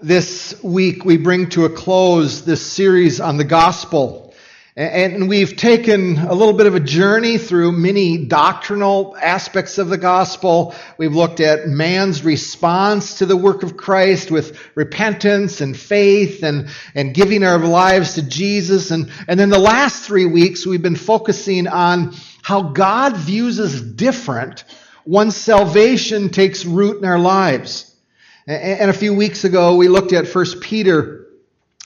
This week, we bring to a close this series on the gospel. And we've taken a little bit of a journey through many doctrinal aspects of the gospel. We've looked at man's response to the work of Christ with repentance and faith and, and giving our lives to Jesus. And, and then the last three weeks, we've been focusing on how God views us different once salvation takes root in our lives. And a few weeks ago, we looked at 1 Peter,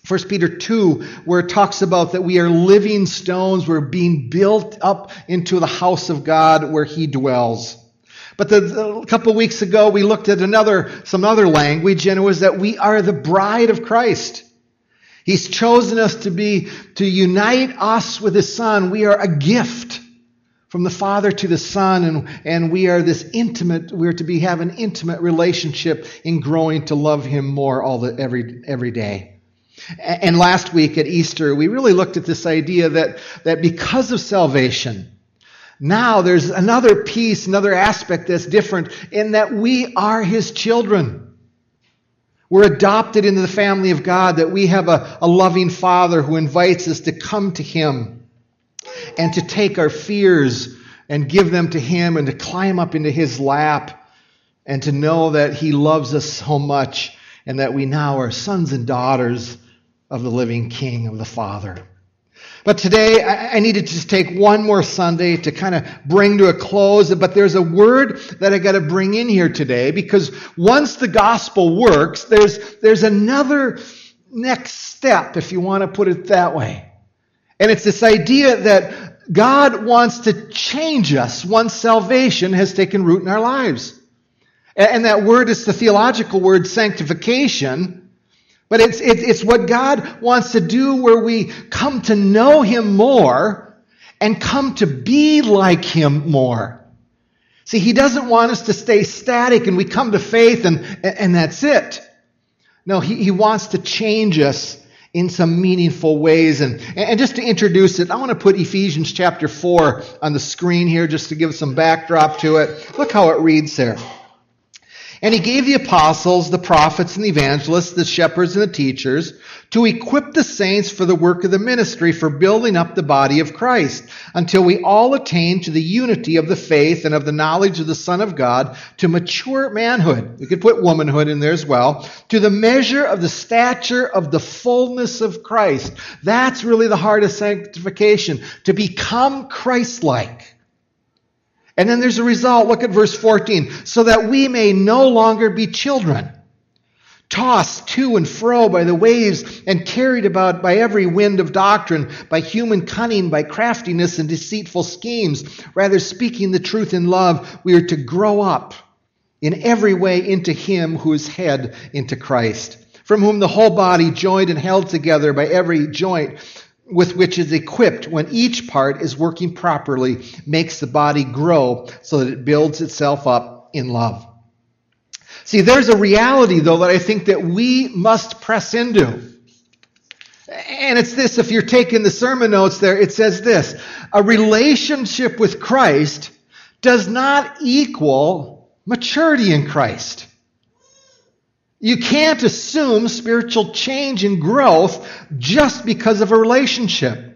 1 Peter 2, where it talks about that we are living stones. We're being built up into the house of God where He dwells. But the, a couple weeks ago, we looked at another, some other language, and it was that we are the bride of Christ. He's chosen us to be, to unite us with His Son. We are a gift from the Father to the Son, and, and we are this intimate, we're to be have an intimate relationship in growing to love Him more all the, every, every day. And last week at Easter, we really looked at this idea that, that because of salvation, now there's another piece, another aspect that's different in that we are His children. We're adopted into the family of God, that we have a, a loving Father who invites us to come to Him and to take our fears and give them to Him and to climb up into His lap and to know that He loves us so much and that we now are sons and daughters of the living King, of the Father. But today, I needed to just take one more Sunday to kind of bring to a close. But there's a word that I got to bring in here today because once the gospel works, there's, there's another next step, if you want to put it that way. And it's this idea that God wants to change us once salvation has taken root in our lives. And that word is the theological word sanctification. But it's, it's what God wants to do where we come to know Him more and come to be like Him more. See, He doesn't want us to stay static and we come to faith and, and that's it. No, He, he wants to change us in some meaningful ways. And, and just to introduce it, I want to put Ephesians chapter 4 on the screen here just to give some backdrop to it. Look how it reads there. And he gave the apostles, the prophets, and the evangelists, the shepherds, and the teachers to equip the saints for the work of the ministry for building up the body of Christ until we all attain to the unity of the faith and of the knowledge of the Son of God to mature manhood. We could put womanhood in there as well. To the measure of the stature of the fullness of Christ. That's really the heart of sanctification. To become Christ-like. And then there's a result. Look at verse 14. So that we may no longer be children, tossed to and fro by the waves and carried about by every wind of doctrine, by human cunning, by craftiness and deceitful schemes. Rather, speaking the truth in love, we are to grow up in every way into Him who is head, into Christ, from whom the whole body, joined and held together by every joint, with which is equipped when each part is working properly makes the body grow so that it builds itself up in love. See, there's a reality though that I think that we must press into. And it's this, if you're taking the sermon notes there, it says this, a relationship with Christ does not equal maturity in Christ. You can't assume spiritual change and growth just because of a relationship.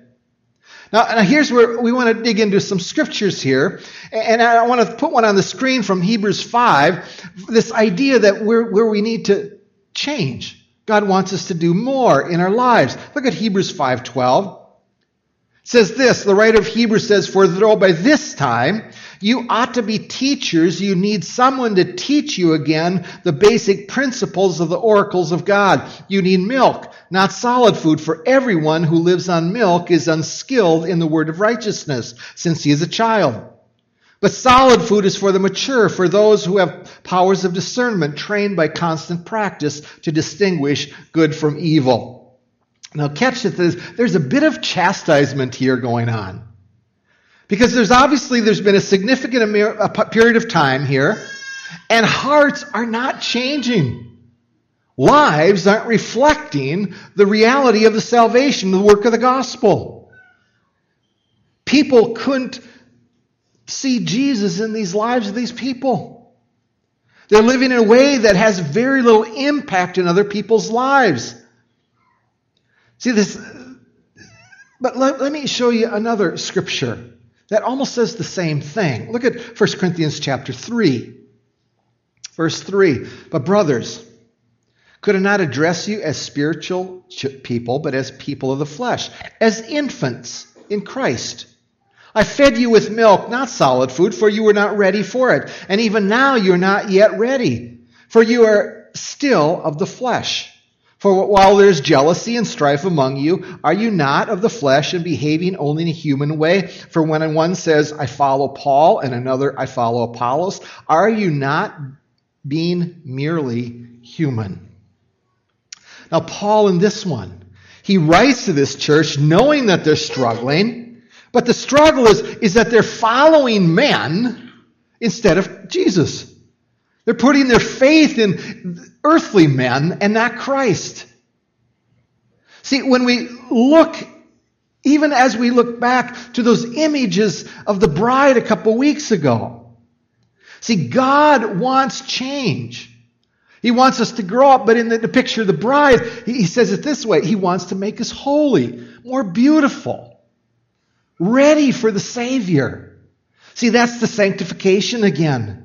Now, now, here's where we want to dig into some scriptures here. And I want to put one on the screen from Hebrews 5. This idea that we're, where we need to change. God wants us to do more in our lives. Look at Hebrews 5.12. It says this, the writer of Hebrews says, For though by this time you ought to be teachers. You need someone to teach you again the basic principles of the oracles of God. You need milk, not solid food, for everyone who lives on milk is unskilled in the word of righteousness, since he is a child. But solid food is for the mature, for those who have powers of discernment, trained by constant practice to distinguish good from evil. Now, catch this, there's a bit of chastisement here going on. Because there's obviously there's been a significant period of time here, and hearts are not changing. Lives aren't reflecting the reality of the salvation, the work of the gospel. People couldn't see Jesus in these lives of these people. They're living in a way that has very little impact in other people's lives. See this, but let, let me show you another scripture that almost says the same thing. Look at 1 Corinthians chapter 3. Verse 3. But brothers, could I not address you as spiritual people, but as people of the flesh, as infants in Christ? I fed you with milk, not solid food, for you were not ready for it. And even now you're not yet ready, for you are still of the flesh. For while there's jealousy and strife among you, are you not of the flesh and behaving only in a human way? For when one says, I follow Paul, and another, I follow Apollos, are you not being merely human? Now, Paul in this one, he writes to this church knowing that they're struggling, but the struggle is, is that they're following men instead of Jesus. They're putting their faith in earthly men and not Christ. See, when we look, even as we look back to those images of the bride a couple weeks ago, see, God wants change. He wants us to grow up, but in the, the picture of the bride, he, he says it this way He wants to make us holy, more beautiful, ready for the Savior. See, that's the sanctification again.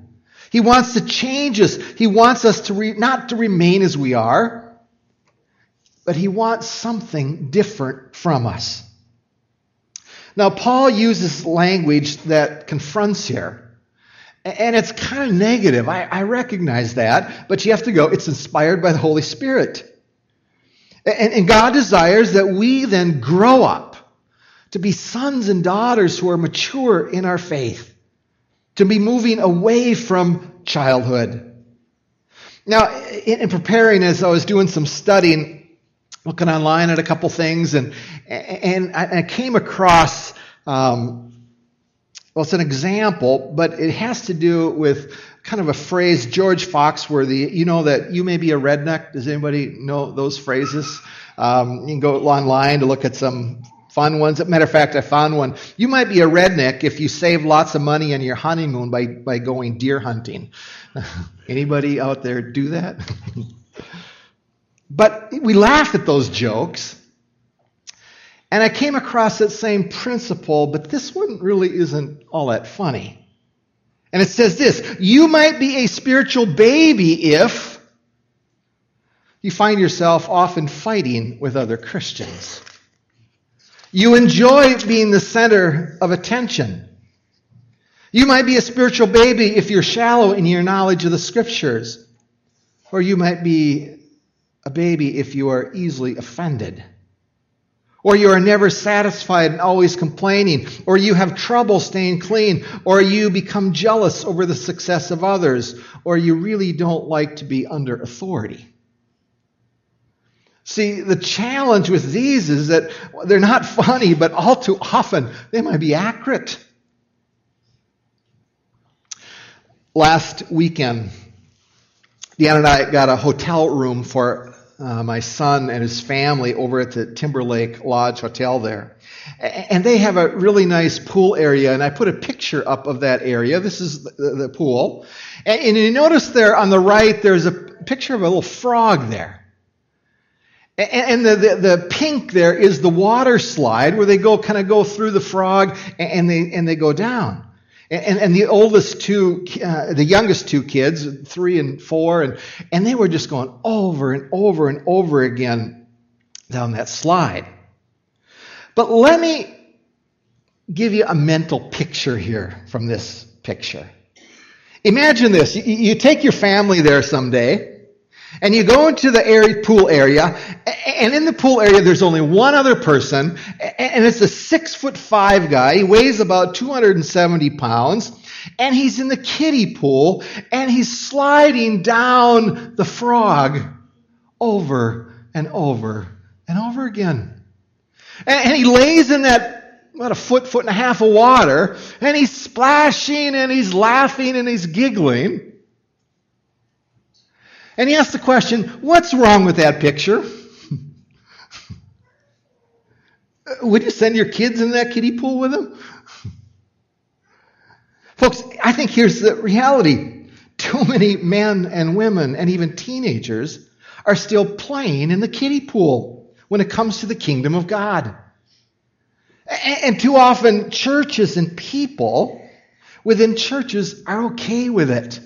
He wants to change us. He wants us to re, not to remain as we are, but he wants something different from us. Now, Paul uses language that confronts here. And it's kind of negative. I, I, recognize that. But you have to go, it's inspired by the Holy Spirit. And, and God desires that we then grow up to be sons and daughters who are mature in our faith to be moving away from childhood. Now, in, in preparing, as I was doing some studying, looking online at a couple things, and and I, I came across. Um, well, it's an example, but it has to do with kind of a phrase, George Foxworthy. You know that you may be a redneck. Does anybody know those phrases? Um, you can go online to look at some fun ones. As a matter of fact, I found one. You might be a redneck if you save lots of money on your honeymoon by, by going deer hunting. Anybody out there do that? but we laughed at those jokes. And I came across that same principle, but this one really isn't all that funny. And it says this You might be a spiritual baby if you find yourself often fighting with other Christians. You enjoy being the center of attention. You might be a spiritual baby if you're shallow in your knowledge of the scriptures. Or you might be a baby if you are easily offended. Or you are never satisfied and always complaining. Or you have trouble staying clean. Or you become jealous over the success of others. Or you really don't like to be under authority. See, the challenge with these is that they're not funny, but all too often they might be accurate. Last weekend, Deanna and I got a hotel room for uh, my son and his family over at the Timberlake Lodge Hotel there. And they have a really nice pool area, and I put a picture up of that area. This is the, the pool. And, and you notice there on the right, there's a picture of a little frog there. And the, the, the, pink there is the water slide where they go kind of go through the frog and they, and they go down. And, and the oldest two, uh, the youngest two kids, three and four, and, and they were just going over and over and over again down that slide. But let me give you a mental picture here from this picture. Imagine this. You, you take your family there someday and you go into the area, pool area, and in the pool area, there's only one other person, and it's a six foot five guy. He weighs about 270 pounds, and he's in the kiddie pool, and he's sliding down the frog over and over and over again. And, he lays in that about a foot, foot and a half of water, and he's splashing and he's laughing and he's giggling. And he asked the question, what's wrong with that picture? Would you send your kids in that kiddie pool with him? Folks, I think here's the reality. too many men and women and even teenagers are still playing in the kiddie pool when it comes to the kingdom of God. And too often, churches and people within churches are okay with it.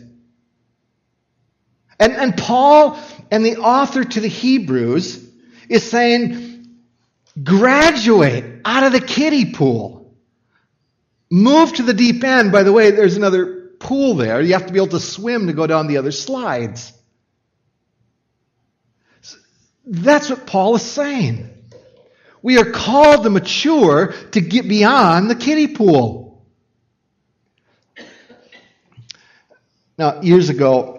And, and Paul and the author to the Hebrews is saying, graduate out of the kiddie pool. Move to the deep end. By the way, there's another pool there. You have to be able to swim to go down the other slides. That's what Paul is saying. We are called to mature to get beyond the kiddie pool. Now, years ago,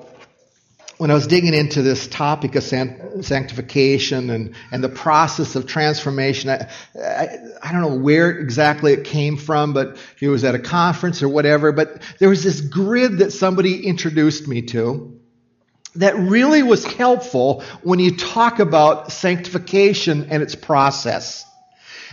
when I was digging into this topic of sanctification and, and the process of transformation, I, I, I, don't know where exactly it came from, but it was at a conference or whatever, but there was this grid that somebody introduced me to that really was helpful when you talk about sanctification and its process.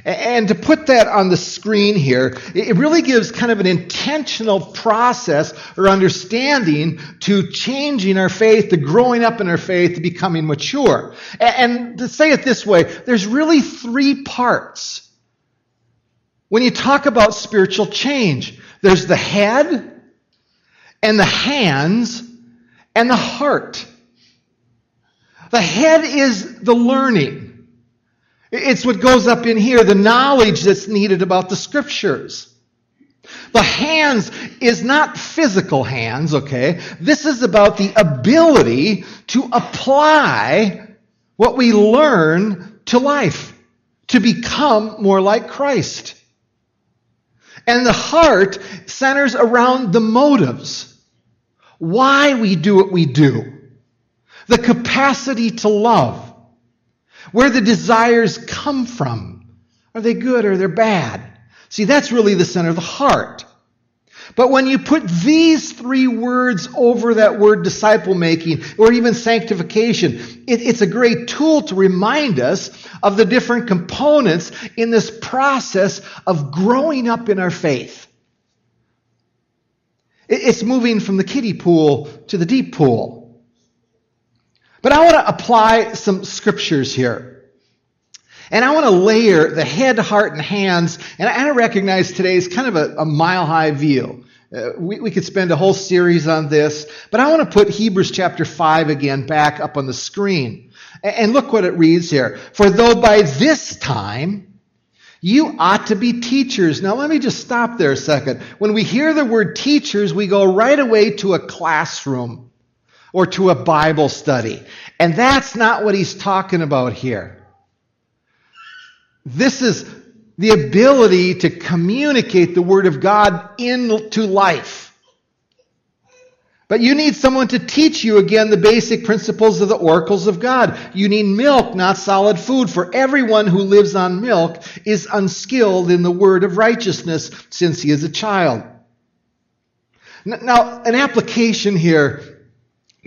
And to put that on the screen here, it really gives kind of an intentional process or understanding to changing our faith, to growing up in our faith, to becoming mature. And to say it this way, there's really three parts. When you talk about spiritual change, there's the head and the hands and the heart. The head is the learning. It's what goes up in here, the knowledge that's needed about the scriptures. The hands is not physical hands, okay? This is about the ability to apply what we learn to life, to become more like Christ. And the heart centers around the motives, why we do what we do, the capacity to love where the desires come from. Are they good or they're bad? See, that's really the center of the heart. But when you put these three words over that word disciple making or even sanctification, it, it's a great tool to remind us of the different components in this process of growing up in our faith. It, it's moving from the kiddie pool to the deep pool. But I want to apply some scriptures here. And I want to layer the head, heart, and hands. And I recognize today is kind of a, a mile high view. Uh, we, we could spend a whole series on this, but I want to put Hebrews chapter 5 again back up on the screen. And, and look what it reads here. For though by this time you ought to be teachers. Now let me just stop there a second. When we hear the word teachers, we go right away to a classroom or to a Bible study. And that's not what he's talking about here. This is the ability to communicate the Word of God into life. But you need someone to teach you again the basic principles of the oracles of God. You need milk, not solid food, for everyone who lives on milk is unskilled in the word of righteousness since he is a child. Now, an application here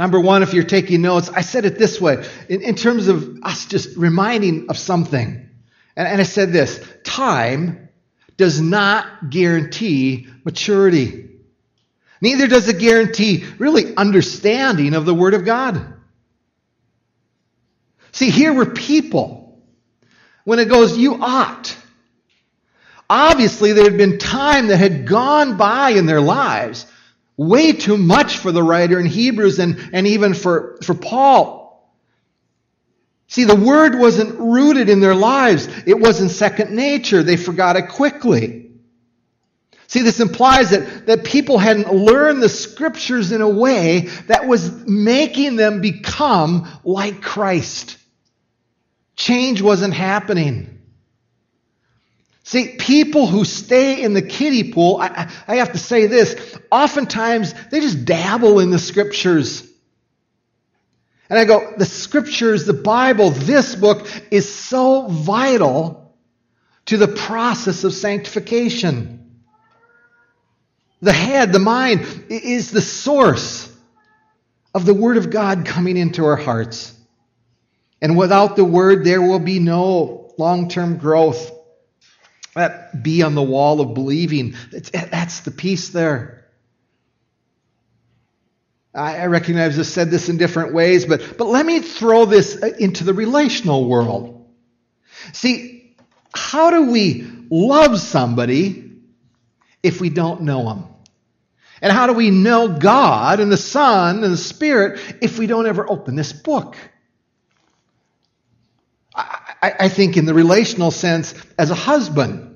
Number one, if you're taking notes, I said it this way in, in terms of us just reminding of something. And, and I said this time does not guarantee maturity. Neither does it guarantee really understanding of the Word of God. See, here were people. When it goes, you ought. Obviously, there had been time that had gone by in their lives way too much for the writer in Hebrews and, and even for, for Paul. See, the word wasn't rooted in their lives. It wasn't second nature. They forgot it quickly. See, this implies that, that people hadn't learned the scriptures in a way that was making them become like Christ. Change wasn't happening. See, people who stay in the kiddie pool, I, I, have to say this, oftentimes they just dabble in the scriptures. And I go, the scriptures, the Bible, this book is so vital to the process of sanctification. The head, the mind, is the source of the Word of God coming into our hearts. And without the Word, there will be no long term growth. That be on the wall of believing. That's the piece there. I recognize I've said this in different ways, but, but let me throw this uh, into the relational world. See, how do we love somebody if we don't know them? And how do we know God and the Son and the Spirit if we don't ever open this book? I, I think, in the relational sense, as a husband,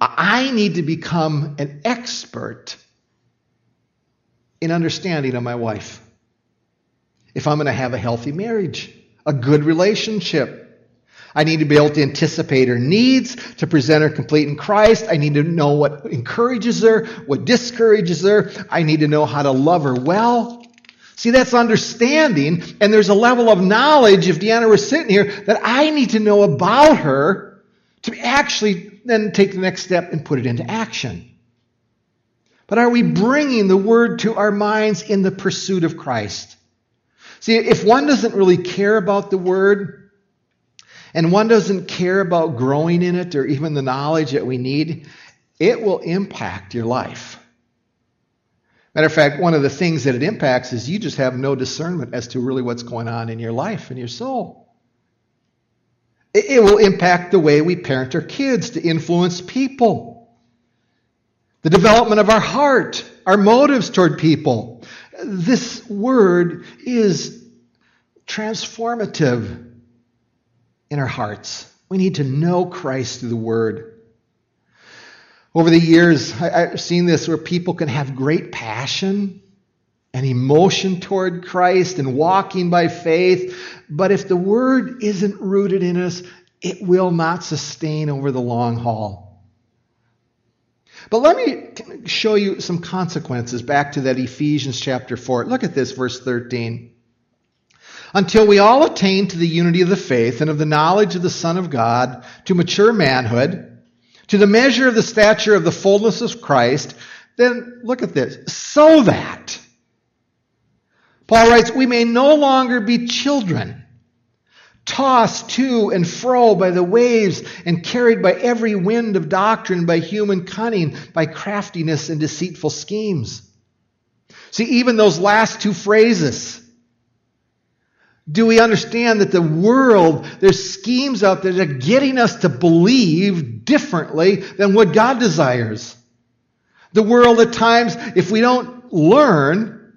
I need to become an expert in understanding of my wife. If I'm going to have a healthy marriage, a good relationship, I need to be able to anticipate her needs, to present her complete in Christ. I need to know what encourages her, what discourages her. I need to know how to love her well. See, that's understanding, and there's a level of knowledge, if Deanna were sitting here, that I need to know about her to actually then take the next step and put it into action. But are we bringing the word to our minds in the pursuit of Christ? See, if one doesn't really care about the word, and one doesn't care about growing in it or even the knowledge that we need, it will impact your life. Matter of fact, one of the things that it impacts is you just have no discernment as to really what's going on in your life and your soul. It will impact the way we parent our kids to influence people the development of our heart, our motives toward people. This word is transformative in our hearts. We need to know Christ through the word. Over the years, I've seen this where people can have great passion and emotion toward Christ and walking by faith, but if the word isn't rooted in us, it will not sustain over the long haul. But let me show you some consequences back to that Ephesians chapter 4. Look at this, verse 13. Until we all attain to the unity of the faith and of the knowledge of the Son of God, to mature manhood, to the measure of the stature of the fullness of Christ, then look at this. So that, Paul writes, we may no longer be children tossed to and fro by the waves and carried by every wind of doctrine, by human cunning, by craftiness and deceitful schemes. See, even those last two phrases. Do we understand that the world, there's schemes out there that are getting us to believe differently than what God desires? The world at times, if we don't learn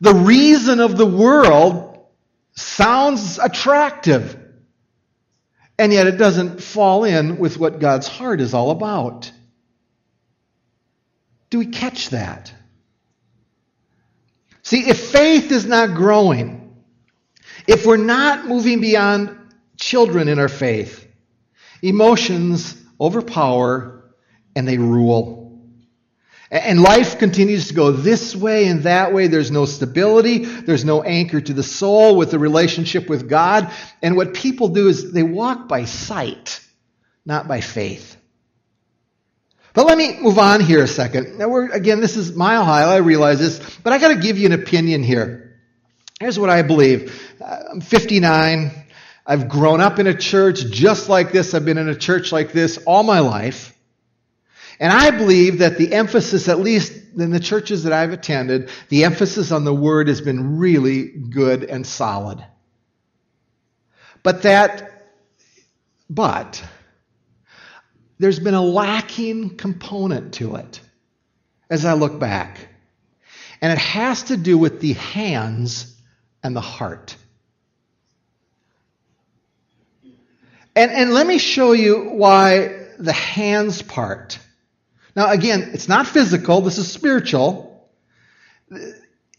the reason of the world, sounds attractive, and yet it doesn't fall in with what God's heart is all about. Do we catch that? See, if faith is not growing, if we're not moving beyond children in our faith, emotions overpower and they rule. And life continues to go this way and that way. There's no stability. There's no anchor to the soul with the relationship with God. And what people do is they walk by sight, not by faith. But let me move on here a second. Now we're, again, this is mile high. I realize this, but I got to give you an opinion here. Here's what I believe. I'm 59. I've grown up in a church just like this. I've been in a church like this all my life. And I believe that the emphasis, at least in the churches that I've attended, the emphasis on the word has been really good and solid. But that, but, there's been a lacking component to it as I look back. And it has to do with the hands and the heart. And, and let me show you why the hands part now, again, it's not physical, this is spiritual.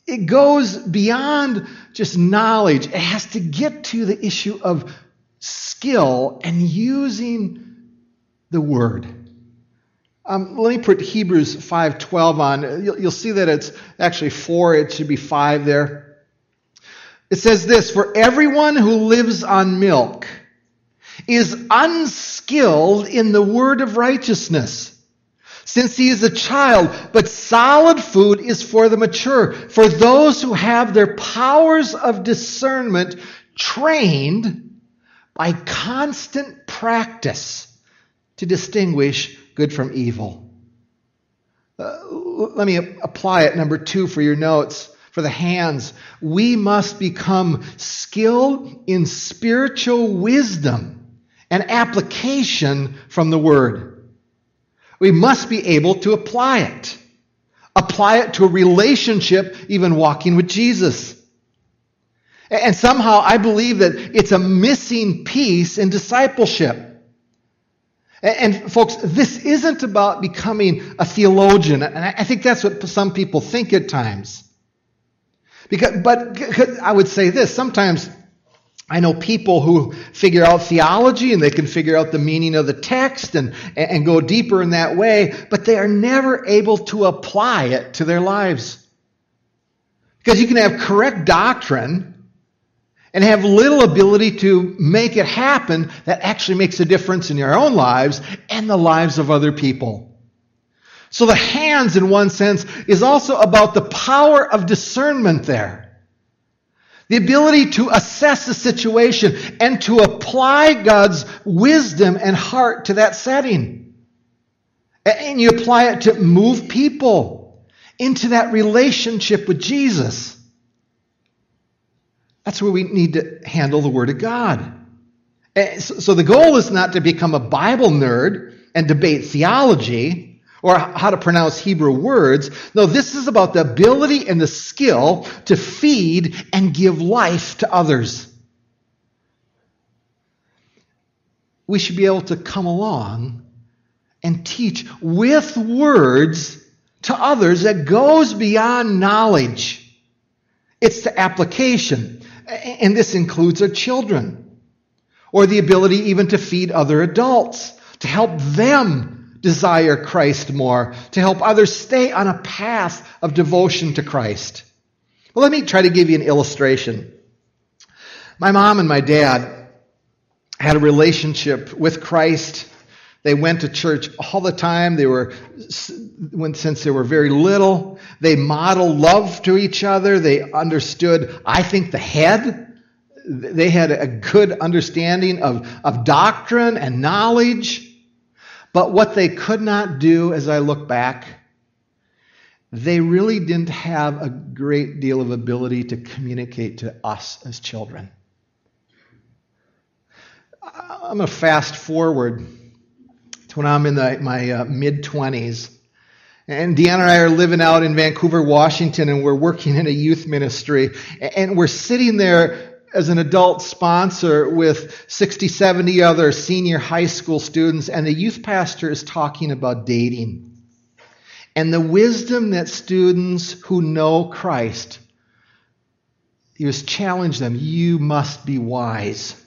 It goes beyond just knowledge, it has to get to the issue of skill and using the word. Um, let me put Hebrews 5:12 on. You'll, you'll see that it's actually four. It should be five there. It says this: "For everyone who lives on milk is unskilled in the word of righteousness." since he is a child, but solid food is for the mature, for those who have their powers of discernment trained by constant practice to distinguish good from evil. Uh, let me apply it, number two, for your notes. For the hands. We must become skilled in spiritual wisdom and application from the Word. We must be able to apply it. Apply it to a relationship, even walking with Jesus. And somehow I believe that it's a missing piece in discipleship. And folks, this isn't about becoming a theologian. And I think that's what some people think at times. Because, but I would say this sometimes I know people who figure out theology and they can figure out the meaning of the text and, and go deeper in that way, but they are never able to apply it to their lives. Because you can have correct doctrine and have little ability to make it happen that actually makes a difference in your own lives and the lives of other people. So the hands, in one sense, is also about the power of discernment there. The ability to assess the situation and to apply God's wisdom and heart to that setting. And you apply it to move people into that relationship with Jesus. That's where we need to handle the Word of God. Eh, so the goal is not to become a Bible nerd and debate theology or how to pronounce Hebrew words. No, this is about the ability and the skill to feed and give life to others. We should be able to come along and teach with words to others that goes beyond knowledge. It's the application. And this includes our children, or the ability even to feed other adults, to help them desire Christ more, to help others stay on a path of devotion to Christ. Well, let me try to give you an illustration. My mom and my dad had a relationship with Christ. They went to church all the time. They were, since they were very little, they modeled love to each other. They understood, I think, the head. They had a good understanding of, of doctrine and knowledge. But what they could not do, as I look back, they really didn't have a great deal of ability to communicate to us as children. I'm going to fast forward to when I'm in the, my uh, mid 20s. And Deanna and I are living out in Vancouver, Washington, and we're working in a youth ministry. And we're sitting there as an adult sponsor with 60, 70 other senior high school students, and the youth pastor is talking about dating. And the wisdom that students who know Christ, he was challenging them, you must be wise.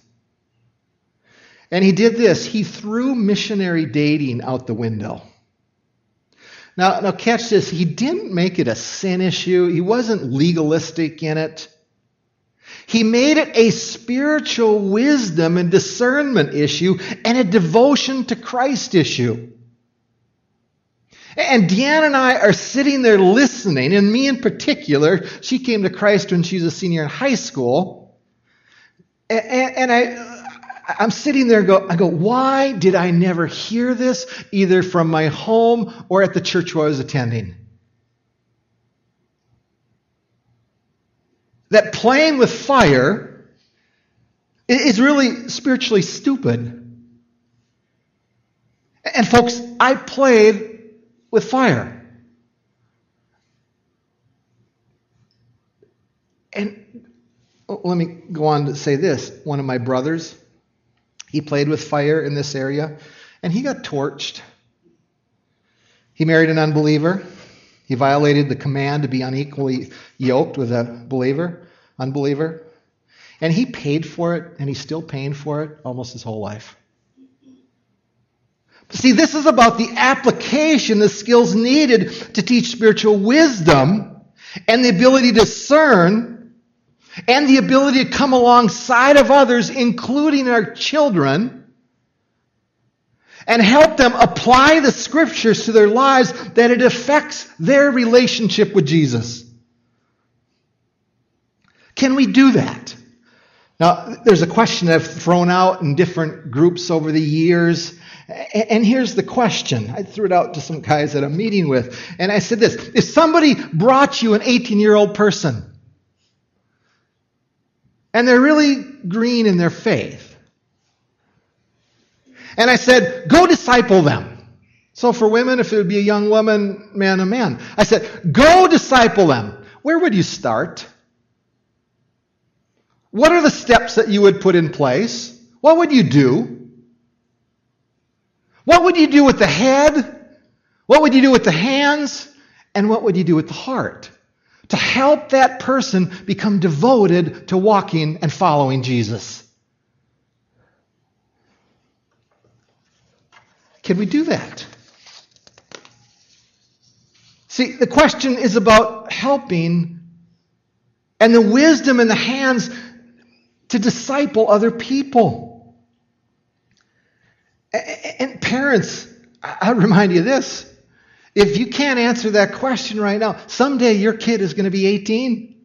And he did this. He threw missionary dating out the window. Now, now catch this. He didn't make it a sin issue. He wasn't legalistic in it. He made it a spiritual wisdom and discernment issue and a devotion to Christ issue. And Deanna and I are sitting there listening, and me in particular, she came to Christ when she was a senior in high school. And, I, I'm sitting there go, I go, why did I never hear this either from my home or at the church where I was attending? That playing with fire is really spiritually stupid. And folks, I played with fire. And oh, let me go on to say this. One of my brothers, he played with fire in this area, and he got torched. He married an unbeliever. He violated the command to be unequally yoked with a believer, unbeliever. And he paid for it, and he's still paying for it almost his whole life. See, this is about the application, the skills needed to teach spiritual wisdom and the ability to discern and the ability to come alongside of others, including our children, and help them apply the scriptures to their lives that it affects their relationship with Jesus. Can we do that? Now, there's a question I've thrown out in different groups over the years. And here's the question. I threw it out to some guys that I'm meeting with. And I said this If somebody brought you an 18 year old person, and they're really green in their faith, and I said, go disciple them. So for women, if it would be a young woman, man, a man, I said, go disciple them. Where would you start? What are the steps that you would put in place? What would you do? What would you do with the head? What would you do with the hands? And what would you do with the heart? To help that person become devoted to walking and following Jesus. Can we do that? See, the question is about helping and the wisdom in the hands to disciple other people. And parents, I remind you this. If you can't answer that question right now, someday your kid is going to be 18.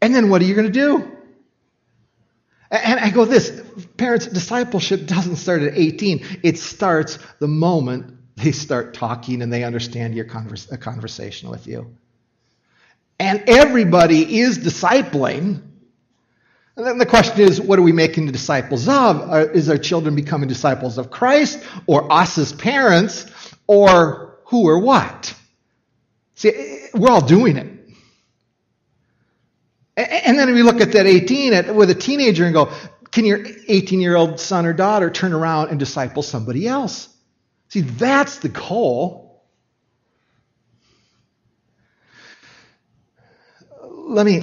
And then what are you going to do? And I go this parents, discipleship doesn't start at 18. It starts the moment they start talking and they understand your converse, a conversation with you. And everybody is discipling and then the question is, what are we making the disciples of? Is our children becoming disciples of Christ or us as parents or who or what? See, we're all doing it. And then we look at that 18 at, with a teenager and go, can your 18 year old son or daughter turn around and disciple somebody else? See, that's the goal. Let me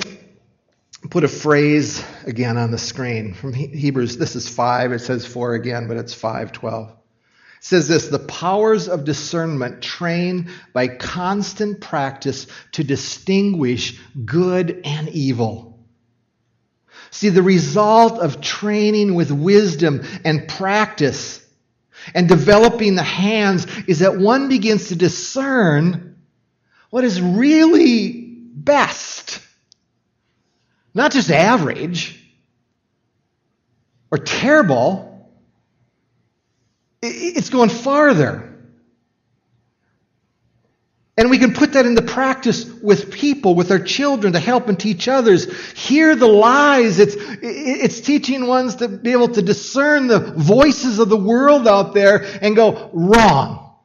put a phrase again on the screen from Hebrews. This is 5. It says 4 again, but it's 512. It says this The powers of discernment train by constant practice to distinguish good and evil. See, the result of training with wisdom and practice and developing the hands is that one begins to discern what is really best not just average or terrible, it's going farther. And we can put that into practice with people, with our children, to help and teach others. Hear the lies. It's, it's teaching ones to be able to discern the voices of the world out there and go, wrong.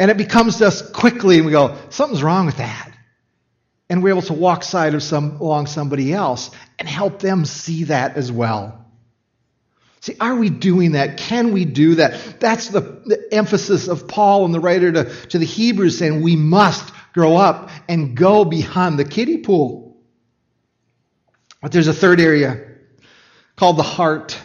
And it becomes us quickly, and we go, something's wrong with that and we're able to walk side of some along somebody else and help them see that as well. See, are we doing that? Can we do that? That's the, the emphasis of Paul and the writer to, to the Hebrews saying we must grow up and go beyond the kiddie pool. But there's a third area called the heart.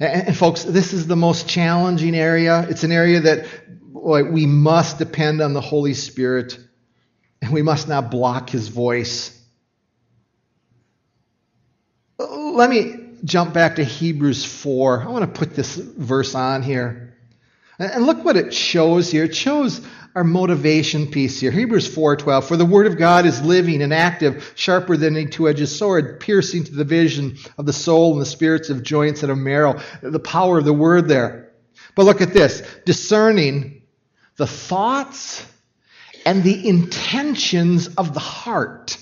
And, and folks, this is the most challenging area. It's an area that boy, we must depend on the Holy Spirit and we must not block his voice. Let me jump back to Hebrews 4. I want to put this verse on here. And look what it shows here. It shows our motivation piece here. Hebrews 4:12 For the word of God is living and active, sharper than a two-edged sword, piercing to the vision of the soul and the spirits of joints and of marrow. The power of the word there. But look at this, discerning the thoughts and the intentions of the heart.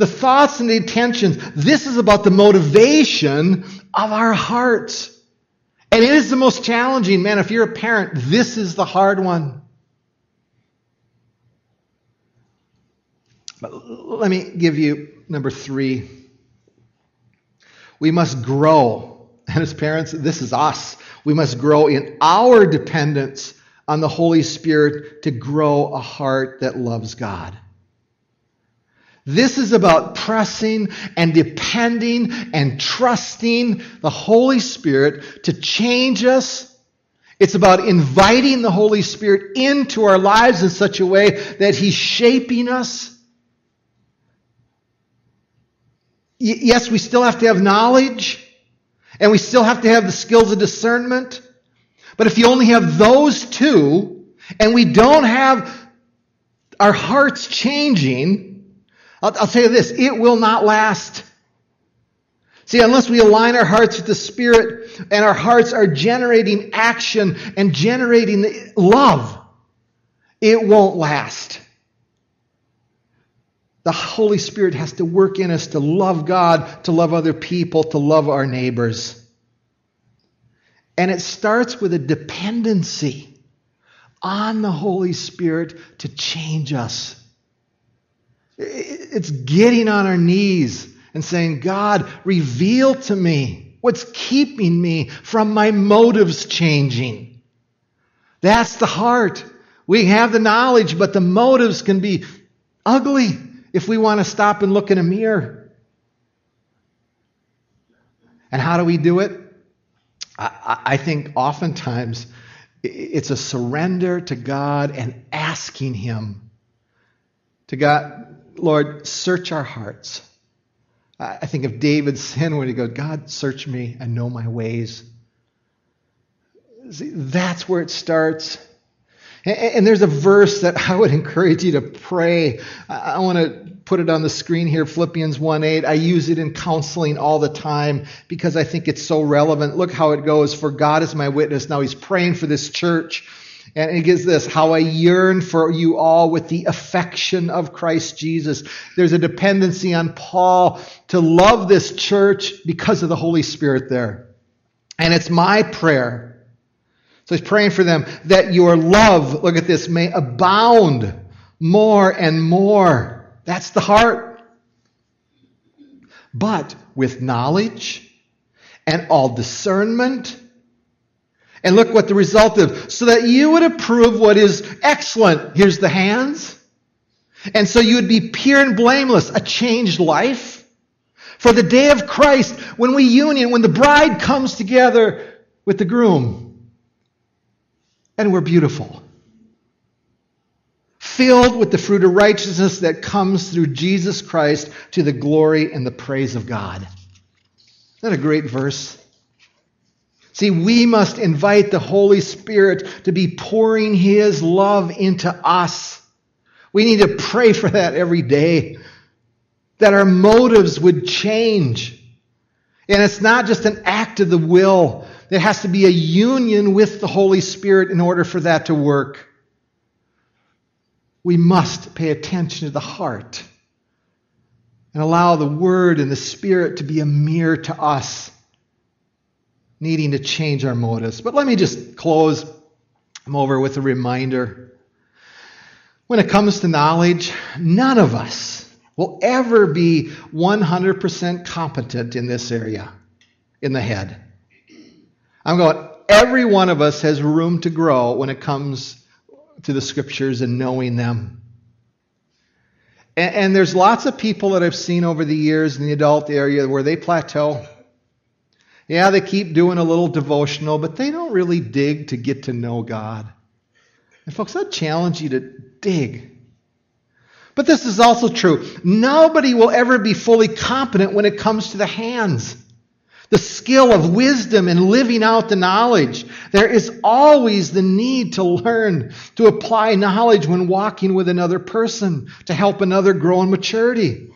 The thoughts and the intentions. This is about the motivation of our hearts. And it is the most challenging, man. If you're a parent, this is the hard one. But let me give you number three. We must grow. And as parents, this is us. We must grow in our dependence on the Holy Spirit to grow a heart that loves God. This is about pressing and depending and trusting the Holy Spirit to change us. It's about inviting the Holy Spirit into our lives in such a way that He's shaping us. yes, we still have to have knowledge, and we still have to have the skills of discernment. But if you only have those two, and we don't have our hearts changing, I'll, I'll tell you this it will not last. See, unless we align our hearts with the Spirit and our hearts are generating action and generating love, it won't last. The Holy Spirit has to work in us to love God, to love other people, to love our neighbors. And it starts with a dependency on the Holy Spirit to change us. It's getting on our knees and saying, God, reveal to me what's keeping me from my motives changing. That's the heart. We have the knowledge, but the motives can be ugly if we want to stop and look in a mirror. And how do we do it? I, think oftentimes it's a surrender to God and asking Him to God, Lord, search our hearts. I think of David's sin when he goes, God, search me and know my ways. See, that's where it starts. And, there's a verse that I would encourage you to pray. I, want to put it on the screen here Philippians 1 8. I use it in counseling all the time because I think it's so relevant. Look how it goes. For God is my witness. Now he's praying for this church. And it gives this, how I yearn for you all with the affection of Christ Jesus. There's a dependency on Paul to love this church because of the Holy Spirit there. And it's my prayer. So he's praying for them that your love, look at this, may abound more and more. That's the heart. But with knowledge and all discernment and look what the result is. So that you would approve what is excellent. Here's the hands. And so you would be pure and blameless, a changed life. For the day of Christ, when we union, when the bride comes together with the groom, and we're beautiful. Filled with the fruit of righteousness that comes through Jesus Christ to the glory and the praise of God. Isn't that a great verse? See, we must invite the Holy Spirit to be pouring His love into us. We need to pray for that every day, that our motives would change. And it's not just an act of the will, there has to be a union with the Holy Spirit in order for that to work. We must pay attention to the heart and allow the Word and the Spirit to be a mirror to us needing to change our motives. But let me just close I'm over with a reminder. When it comes to knowledge, none of us will ever be 100% competent in this area, in the head. I'm going, every one of us has room to grow when it comes to the scriptures and knowing them. And, and there's lots of people that I've seen over the years in the adult area where they plateau. Yeah, they keep doing a little devotional, but they don't really dig to get to know God. And folks, I challenge you to dig. But this is also true. Nobody will ever be fully competent when it comes to the hands. The skill of wisdom and living out the knowledge. There is always the need to learn, to apply knowledge when walking with another person, to help another grow in maturity.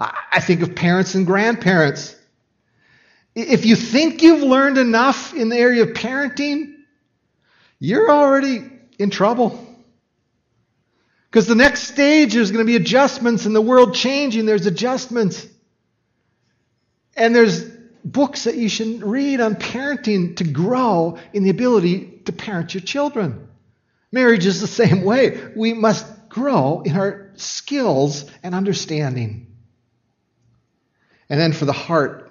I think of parents and grandparents. If you think you've learned enough in the area of parenting, you're already in trouble. Because the next stage is going to be adjustments and the world changing. There's adjustments. And there's books that you should read on parenting to grow in the ability to parent your children. Marriage is the same way. We must grow in our skills and understanding. And then for the heart,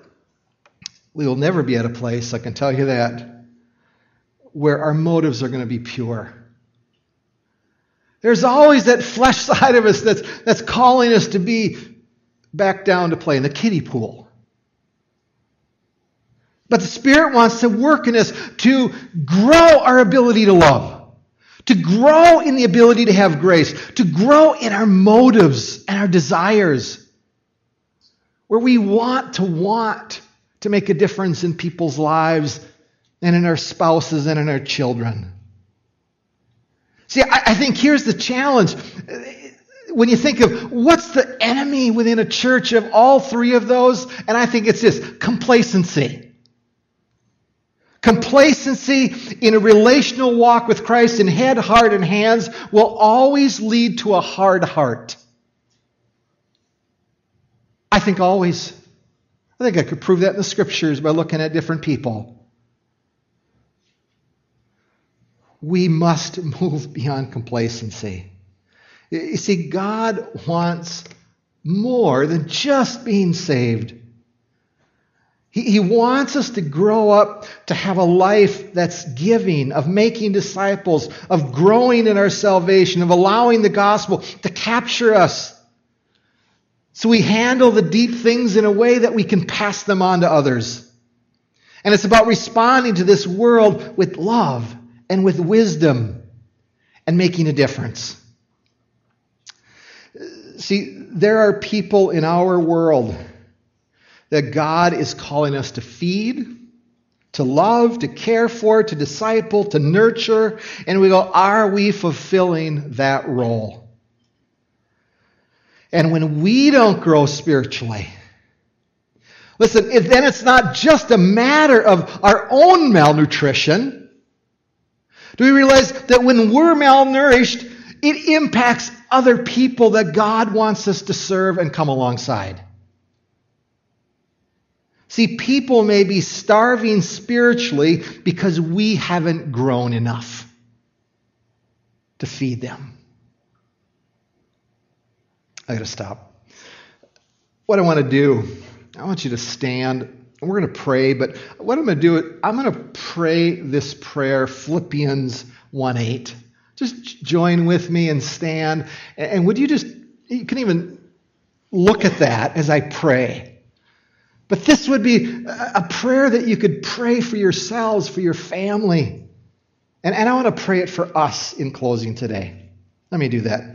we will never be at a place, I can tell you that, where our motives are going to be pure. There's always that flesh side of us that's, that's calling us to be back down to play in the kiddie pool. But the Spirit wants to work in us to grow our ability to love, to grow in the ability to have grace, to grow in our motives and our desires, where we want to want to make a difference in people's lives and in our spouses and in our children. See, I, I think here's the challenge. when you think of what's the enemy within a church of all three of those, and I think it's this complacency. Complacency in a relational walk with Christ in head, heart, and hands will always lead to a hard heart. I think always. I think I could prove that in the scriptures by looking at different people. We must move beyond complacency. You see, God wants more than just being saved. He, he wants us to grow up to have a life that's giving, of making disciples, of growing in our salvation, of allowing the gospel to capture us. So we handle the deep things in a way that we can pass them on to others. And it's about responding to this world with love and with wisdom and making a difference. See, there are people in our world that God is calling us to feed, to love, to care for, to disciple, to nurture. And we go, are we fulfilling that role? And when we don't grow spiritually, listen, then it's not just a matter of our own malnutrition. Do we realize that when we're malnourished, it impacts other people that God wants us to serve and come alongside? See, people may be starving spiritually because we haven't grown enough to feed them. I got to stop. What I want to do, I want you to stand and we're to pray, but what I'm to do, I'm to pray this prayer, Philippians 1 8. Just join with me and stand. And would you just, you can even look at that as I pray. But this would be a prayer that you could pray for yourselves, for your family. And, and I want to pray it for us in closing today. Let me do that.